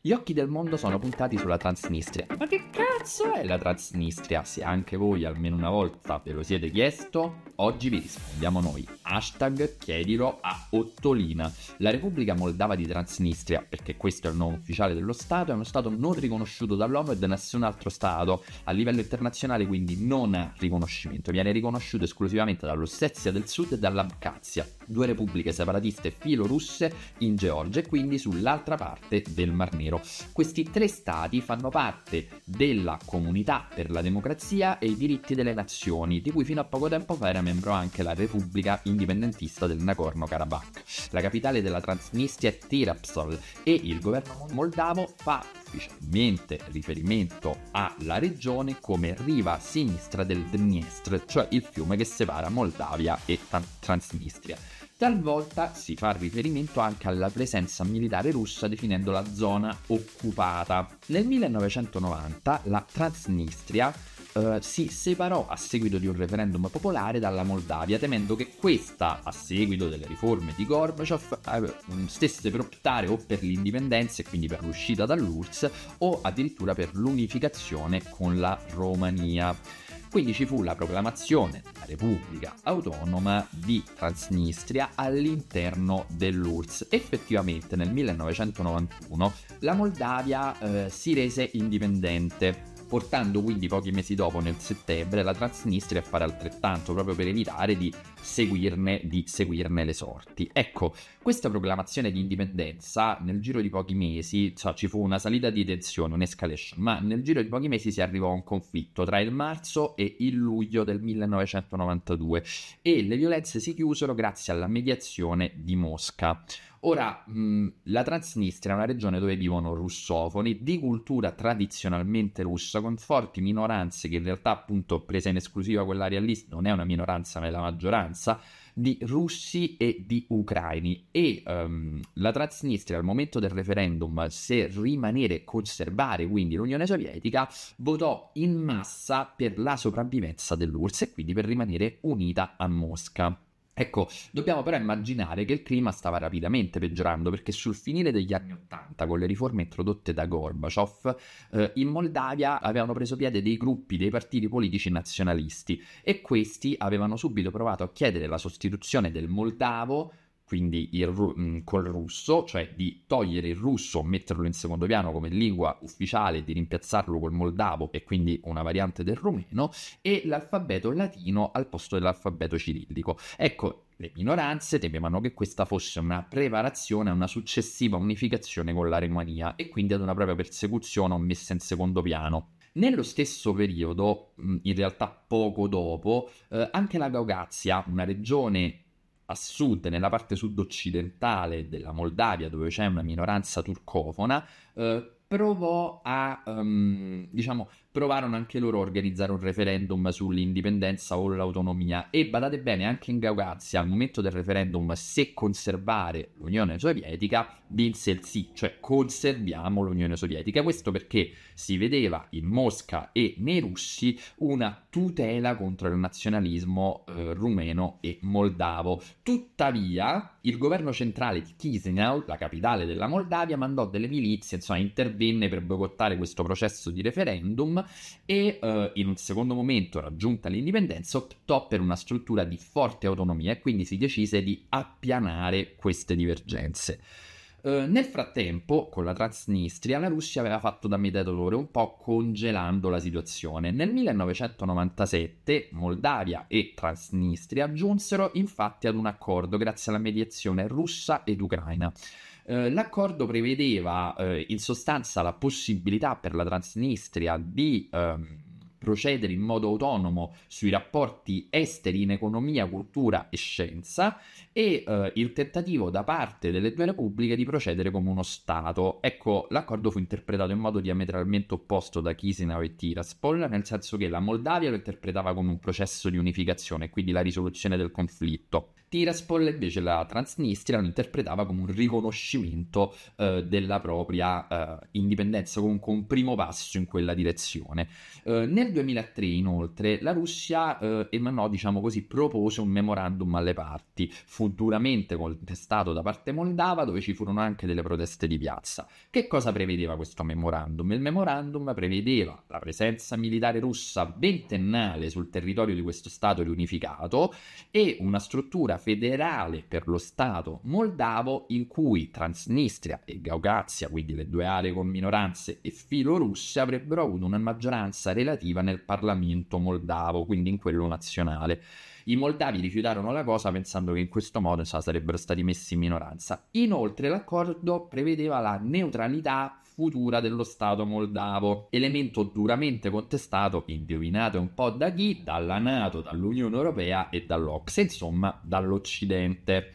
Gli occhi del mondo sono puntati sulla Transnistria. Ma che cazzo è la Transnistria? Se anche voi almeno una volta ve lo siete chiesto, oggi vi rispondiamo noi. Hashtag chiedilo a Ottolina. La Repubblica Moldava di Transnistria, perché questo è il nome ufficiale dello Stato, è uno Stato non riconosciuto dall'ONU e da nessun altro Stato. A livello internazionale quindi non ha riconoscimento, viene riconosciuto esclusivamente dall'Ossetia del Sud e dall'Abkhazia, due repubbliche separatiste filorusse in Georgia e quindi sull'altra parte del Mar Nero. Questi tre stati fanno parte della Comunità per la Democrazia e i diritti delle nazioni, di cui fino a poco tempo fa era membro anche la Repubblica Indipendentista del Nagorno-Karabakh. La capitale della Transnistria è Tirapsol e il governo moldavo fa ufficialmente riferimento alla regione come riva sinistra del Dniestr, cioè il fiume che separa Moldavia e Transnistria. Talvolta si fa riferimento anche alla presenza militare russa definendo la zona occupata. Nel 1990 la Transnistria Si separò a seguito di un referendum popolare dalla Moldavia, temendo che questa, a seguito delle riforme di Gorbaciov, stesse per optare o per l'indipendenza e quindi per l'uscita dall'URSS o addirittura per l'unificazione con la Romania. Quindi ci fu la proclamazione della Repubblica Autonoma di Transnistria all'interno dell'URSS. Effettivamente nel 1991 la Moldavia eh, si rese indipendente portando quindi pochi mesi dopo, nel settembre, la Transnistria a fare altrettanto, proprio per evitare di seguirne, di seguirne le sorti. Ecco, questa proclamazione di indipendenza, nel giro di pochi mesi, cioè, ci fu una salita di tensione, un'escalation, ma nel giro di pochi mesi si arrivò a un conflitto tra il marzo e il luglio del 1992 e le violenze si chiusero grazie alla mediazione di Mosca. Ora, mh, la Transnistria è una regione dove vivono russofoni di cultura tradizionalmente russa, con forti minoranze che in realtà, appunto, presa in esclusiva quell'area lì, non è una minoranza, ma è la maggioranza, di russi e di ucraini. E um, la Transnistria, al momento del referendum, se rimanere e conservare quindi l'Unione Sovietica, votò in massa per la sopravvivenza dell'URSS e quindi per rimanere unita a Mosca. Ecco, dobbiamo però immaginare che il clima stava rapidamente peggiorando perché sul finire degli anni Ottanta, con le riforme introdotte da Gorbaciov, eh, in Moldavia avevano preso piede dei gruppi, dei partiti politici nazionalisti e questi avevano subito provato a chiedere la sostituzione del moldavo quindi il, mh, col russo, cioè di togliere il russo, metterlo in secondo piano come lingua ufficiale, di rimpiazzarlo col moldavo e quindi una variante del rumeno, e l'alfabeto latino al posto dell'alfabeto cirillico. Ecco, le minoranze temevano che questa fosse una preparazione a una successiva unificazione con la Romania e quindi ad una propria persecuzione o messa in secondo piano. Nello stesso periodo, in realtà poco dopo, eh, anche la Gaugazia, una regione a sud, nella parte sud-occidentale della Moldavia, dove c'è una minoranza turcofona, eh, provò a, um, diciamo, provarono anche loro a organizzare un referendum sull'indipendenza o l'autonomia e badate bene anche in Gaugazia al momento del referendum se conservare l'Unione Sovietica vinse il sì, cioè conserviamo l'Unione Sovietica, questo perché si vedeva in Mosca e nei russi una tutela contro il nazionalismo eh, rumeno e moldavo. Tuttavia il governo centrale di Chisinau, la capitale della Moldavia, mandò delle milizie, insomma intervenne per boicottare questo processo di referendum e uh, in un secondo momento, raggiunta l'indipendenza, optò per una struttura di forte autonomia e quindi si decise di appianare queste divergenze. Uh, nel frattempo, con la Transnistria, la Russia aveva fatto da mediatore un po' congelando la situazione. Nel 1997 Moldavia e Transnistria giunsero infatti ad un accordo grazie alla mediazione russa ed ucraina. Eh, l'accordo prevedeva eh, in sostanza la possibilità per la Transnistria di ehm, procedere in modo autonomo sui rapporti esteri in economia, cultura e scienza e eh, il tentativo da parte delle due repubbliche di procedere come uno Stato. Ecco, l'accordo fu interpretato in modo diametralmente opposto da Chisinau e Tiraspol, nel senso che la Moldavia lo interpretava come un processo di unificazione, quindi la risoluzione del conflitto Tiraspol invece la Transnistria lo interpretava come un riconoscimento eh, della propria eh, indipendenza, comunque un primo passo in quella direzione. Eh, nel 2003 inoltre la Russia eh, emanò, diciamo così, propose un memorandum alle parti, fu duramente contestato da parte moldava dove ci furono anche delle proteste di piazza. Che cosa prevedeva questo memorandum? Il memorandum prevedeva la presenza militare russa ventennale sul territorio di questo Stato riunificato e una struttura federale per lo Stato moldavo in cui Transnistria e Gaugazia, quindi le due aree con minoranze e filorusse, avrebbero avuto una maggioranza relativa nel Parlamento moldavo, quindi in quello nazionale. I moldavi rifiutarono la cosa pensando che in questo modo insomma, sarebbero stati messi in minoranza. Inoltre l'accordo prevedeva la neutralità futura dello Stato moldavo, elemento duramente contestato, indovinate un po' da chi? Dalla Nato, dall'Unione Europea e dall'Ocse, insomma dall'Occidente.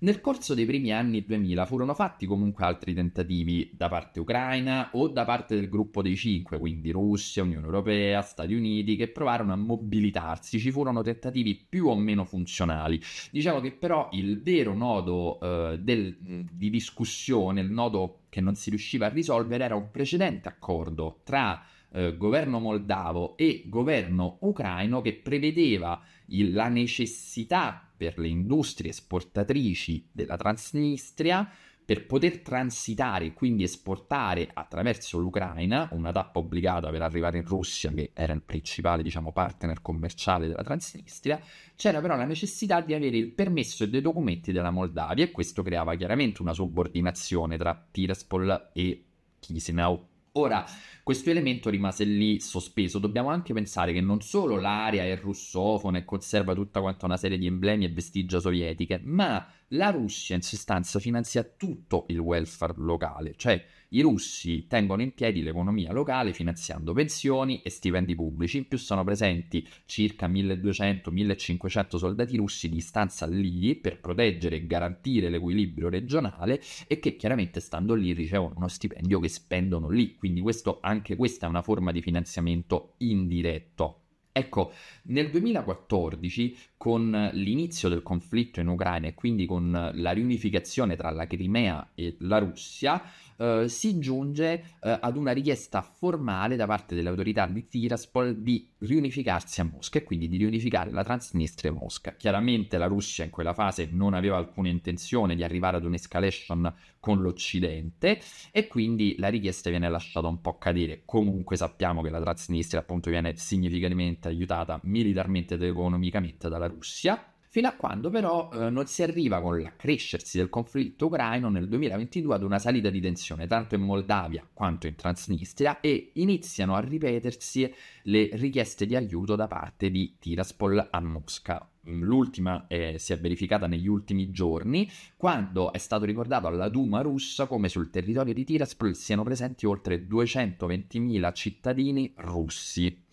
Nel corso dei primi anni 2000 furono fatti comunque altri tentativi da parte ucraina o da parte del gruppo dei cinque, quindi Russia, Unione Europea, Stati Uniti, che provarono a mobilitarsi. Ci furono tentativi più o meno funzionali. Diciamo che però il vero nodo eh, del, di discussione, il nodo che non si riusciva a risolvere, era un precedente accordo tra eh, governo moldavo e governo ucraino che prevedeva il, la necessità per le industrie esportatrici della Transnistria per poter transitare e quindi esportare attraverso l'Ucraina, una tappa obbligata per arrivare in Russia, che era il principale diciamo, partner commerciale della Transnistria, c'era però la necessità di avere il permesso e dei documenti della Moldavia e questo creava chiaramente una subordinazione tra Tiraspol e Chisinau. Ora, questo elemento rimase lì sospeso. Dobbiamo anche pensare che non solo l'area è russofona e conserva tutta quanta una serie di emblemi e vestigia sovietiche, ma la Russia in sostanza finanzia tutto il welfare locale, cioè i russi tengono in piedi l'economia locale finanziando pensioni e stipendi pubblici, in più sono presenti circa 1200-1500 soldati russi di stanza lì per proteggere e garantire l'equilibrio regionale e che chiaramente stando lì ricevono uno stipendio che spendono lì, quindi questo, anche questa è una forma di finanziamento indiretto. Ecco, nel 2014, con l'inizio del conflitto in Ucraina e quindi con la riunificazione tra la Crimea e la Russia, eh, si giunge eh, ad una richiesta formale da parte delle autorità di Tiraspol di riunificarsi a Mosca e quindi di riunificare la Transnistria e Mosca. Chiaramente la Russia in quella fase non aveva alcuna intenzione di arrivare ad un'escalation con l'Occidente e quindi la richiesta viene lasciata un po' cadere. Comunque sappiamo che la Transnistria appunto viene significativamente aiutata militarmente ed economicamente dalla Russia fino a quando però eh, non si arriva con l'accrescersi del conflitto ucraino nel 2022 ad una salita di tensione tanto in Moldavia quanto in Transnistria e iniziano a ripetersi le richieste di aiuto da parte di Tiraspol a Mosca. L'ultima eh, si è verificata negli ultimi giorni, quando è stato ricordato alla Duma russa come sul territorio di Tiraspol siano presenti oltre 220.000 cittadini russi.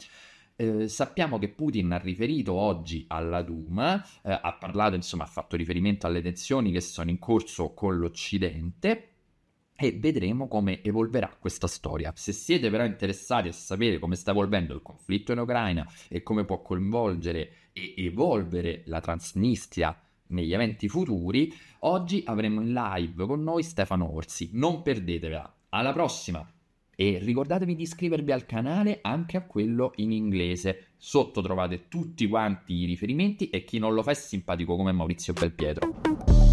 Eh, sappiamo che Putin ha riferito oggi alla Duma, eh, ha parlato, insomma, ha fatto riferimento alle tensioni che sono in corso con l'Occidente e vedremo come evolverà questa storia. Se siete però interessati a sapere come sta evolvendo il conflitto in Ucraina e come può coinvolgere e evolvere la Transnistria negli eventi futuri, oggi avremo in live con noi Stefano Orsi. Non perdetevela. Alla prossima! E ricordatevi di iscrivervi al canale anche a quello in inglese. Sotto trovate tutti quanti i riferimenti e chi non lo fa è simpatico come Maurizio Belpietro.